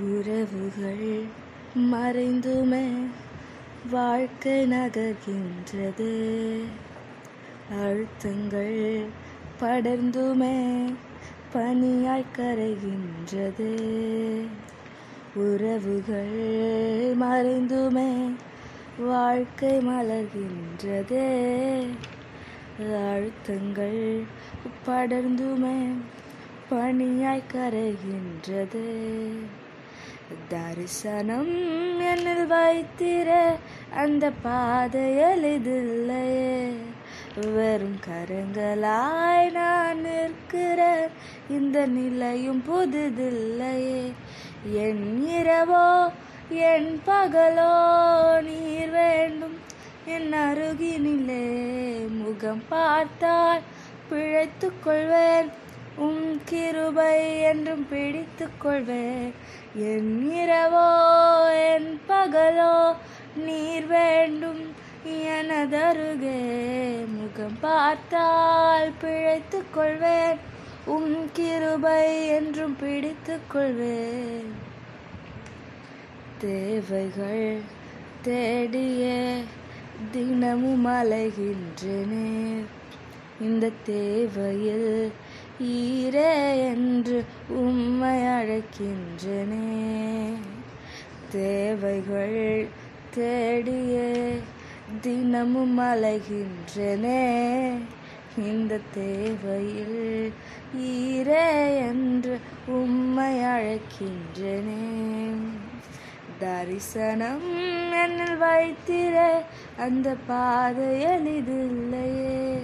உறவுகள் மறைந்துமே வாழ்க்கை நகர்கின்றது. அழுத்தங்கள் படர்ந்துமே பனியாய் கரைகின்றது. உறவுகள் மறைந்துமே வாழ்க்கை மலர்கின்றது. அழுத்தங்கள் படர்ந்துமே பணியாய் கரைகின்றது. தரிசனம் என்னில் வைத்திர அந்த பாதை எளிதில்லையே வெறும் கருங்களாய் நான் நிற்கிற இந்த நிலையும் புதிதில்லையே. என் இரவோ என் பகலோ நீர் வேண்டும். என் அருகினிலே முகம் பார்த்தால் பிழைத்துக் கொள்வேன். கிருபை என்றும் பிடித்துக் கொள்வேன் என் இரவோ என் பகலோ நீர் வேண்டும் எனதருகே. முகம் பார்த்தால் பிழைத்துக் கொள்வேன். உன் கிருபை என்றும் பிடித்துக் கொள்வேன். தேவைகள் தேடியே தினமும் அலைகின்றனே. இந்த தேவையில் ஈரே என்று உம்மை அழைக்கின்றனே. தேவைகள் தேடியே தினமும் அலைகின்றனே. இந்த தேவையில் ஈரே என்று உம்மை அழைக்கின்றனே. தரிசனம் என்னில் வைத்திர அந்த பாதை எளிதில்லையே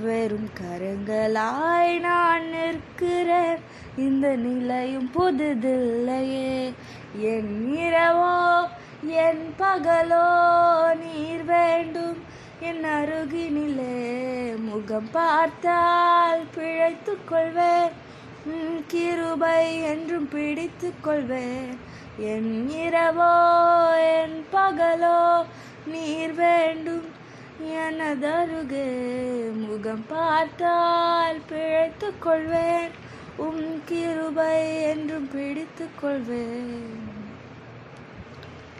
வெறும் கரங்களாய் நான் நிற்கிறேன். இந்த நிலையும் புதுதில்லையே. என் இரவோ என் பகலோ நீர் வேண்டும். என் அருகினிலே முகம் பார்த்தால் பிழைத்து கொள்வேன். கிருபை என்றும் பிடித்து கொள்வேன். என் இரவோ என் பகலோ நீர் வேண்டும். எனதருகே முகம் பார்த்தால் பிழைத்துக் கொள்வேன். உம் கிருபை என்றும் பிடித்துக் கொள்வேன்.